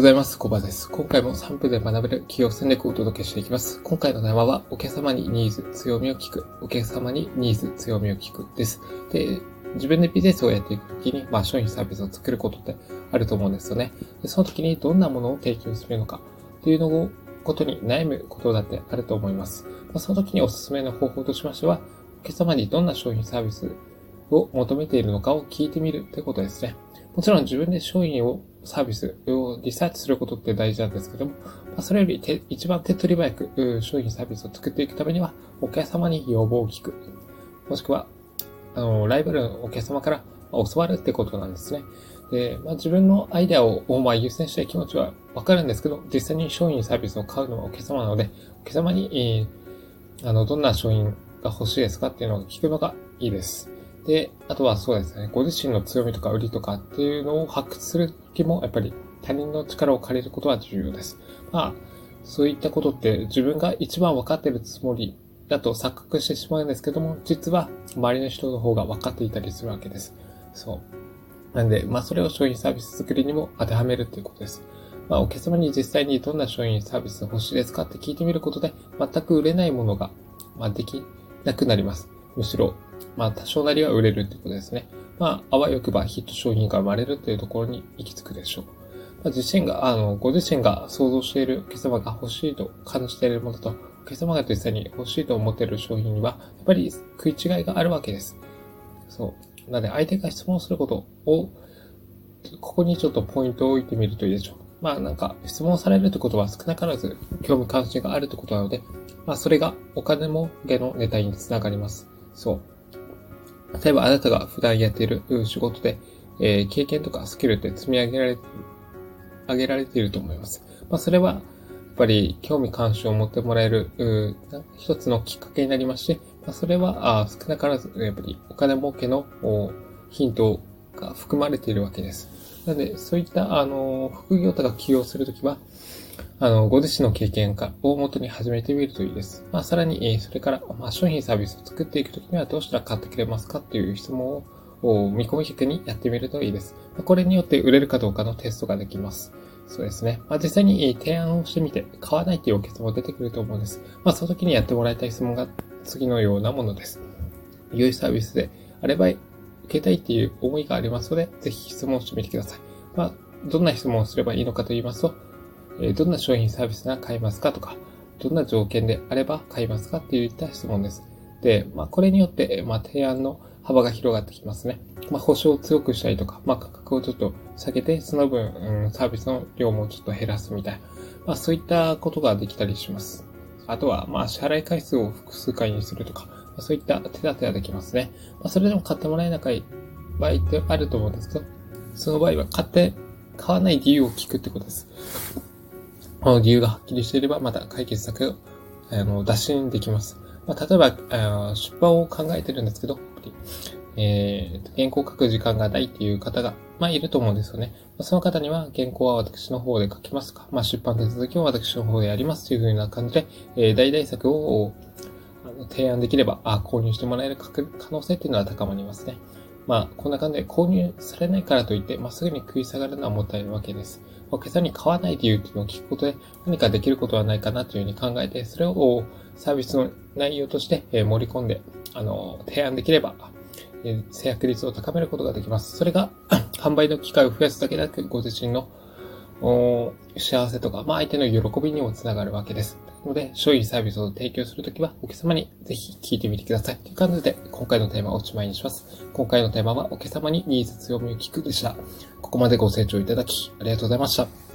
ございます。コバです。今回も3分で学べる企業戦略をお届けしていきます。今回のテーマは、お客様にニーズ、強みを聞く。お客様にニーズ、強みを聞くです。で、自分でビジネスをやっていくときに、まあ、商品サービスを作ることってあると思うんですよね。でその時にどんなものを提供するのかっていうのを、ことに悩むことだってあると思います。まあ、その時におすすめの方法としましては、お客様にどんな商品サービスを求めているのかを聞いてみるってことですね。もちろん自分で商品を、サービスをリサーチすることって大事なんですけども、まあ、それより手一番手っ取り早く商品サービスを作っていくためには、お客様に要望を聞く。もしくは、あの、ライバルのお客様から教わるってことなんですね。で、まあ、自分のアイデアを、まあ、優先したい気持ちはわかるんですけど、実際に商品サービスを買うのはお客様なので、お客様に、えー、あの、どんな商品が欲しいですかっていうのを聞くのがいいです。で、あとはそうですね、ご自身の強みとか売りとかっていうのを発掘する時も、やっぱり他人の力を借りることは重要です。まあ、そういったことって自分が一番分かってるつもりだと錯覚してしまうんですけども、実は周りの人の方が分かっていたりするわけです。そう。なんで、まあそれを商品サービス作りにも当てはめるということです。まあお客様に実際にどんな商品サービス欲しいですかって聞いてみることで、全く売れないものが、まあできなくなります。むしろまあ多少なりは売れるってことですね。まあ、あわよくばヒット商品が生まれるというところに行き着くでしょう。まあ、自身が、あの、ご自身が想像しているお客様が欲しいと感じているものと、お客様が実際に欲しいと思っている商品には、やっぱり食い違いがあるわけです。そう。なので、相手が質問することを、ここにちょっとポイントを置いてみるといいでしょう。まあなんか、質問されるってことは少なからず興味関心があるってことなので、まあそれがお金儲けのネタにつながります。そう。例えばあなたが普段やっている仕事で、えー、経験とかスキルって積み上げられ、上げられていると思います。まあ、それは、やっぱり興味関心を持ってもらえる、一つのきっかけになりますし、まあ、それはあ少なからず、やっぱりお金儲けのヒントが含まれているわけです。なので、そういった、あの、副業とか起業するときは、あの、ご自身の経験かを元に始めてみるといいです。まあ、さらに、えそれから、まあ、商品サービスを作っていくときにはどうしたら買ってくれますかっていう質問を見込み客にやってみるといいです。これによって売れるかどうかのテストができます。そうですね。まあ、実際に提案をしてみて、買わないっていうお客様も出てくると思うんです。まあ、その時にやってもらいたい質問が次のようなものです。良いサービスであれば受けたいっていう思いがありますので、ぜひ質問してみてください。まあ、どんな質問をすればいいのかと言いますと、えどんな商品サービスが買いますかとか、どんな条件であれば買いますかっていった質問です。で、まあ、これによって、まあ、提案の幅が広がってきますね。まあ、保証を強くしたりとか、まあ、価格をちょっと下げて、その分、うん、サービスの量もちょっと減らすみたいな、まあ、そういったことができたりします。あとは、まあ、支払い回数を複数回にするとか、まあ、そういった手立てができますね。まあ、それでも買ってもらえない場合ってあると思うんですけど、その場合は買って、買わない理由を聞くってことです。理由がはっきりしていれば、また解決策を、あの、打診できます。まあ、例えば、あ出版を考えてるんですけど、えー、原稿を書く時間がないっていう方が、まあ、いると思うんですよね。まあ、その方には、原稿は私の方で書きますか、まあ、出版手続きも私の方でやりますというふうな感じで、えー、大々作を提案できれば、あ購入してもらえる可能性っていうのは高まりますね。まあ、こんな感じで購入されないからといって、まあ、すぐに食い下がるのはもったいないわけです。お客さんに買わない理由っていうのを聞くことで何かできることはないかなというふうに考えて、それをサービスの内容として盛り込んで、あの、提案できれば、制約率を高めることができます。それが 販売の機会を増やすだけでなく、ご自身の幸せとか、まあ、相手の喜びにもつながるわけです。ので、商品サービスを提供するときは、お客様にぜひ聞いてみてください。という感じで、今回のテーマをおしまいにします。今回のテーマは、お客様にニーズ強みを聞くでした。ここまでご清聴いただき、ありがとうございました。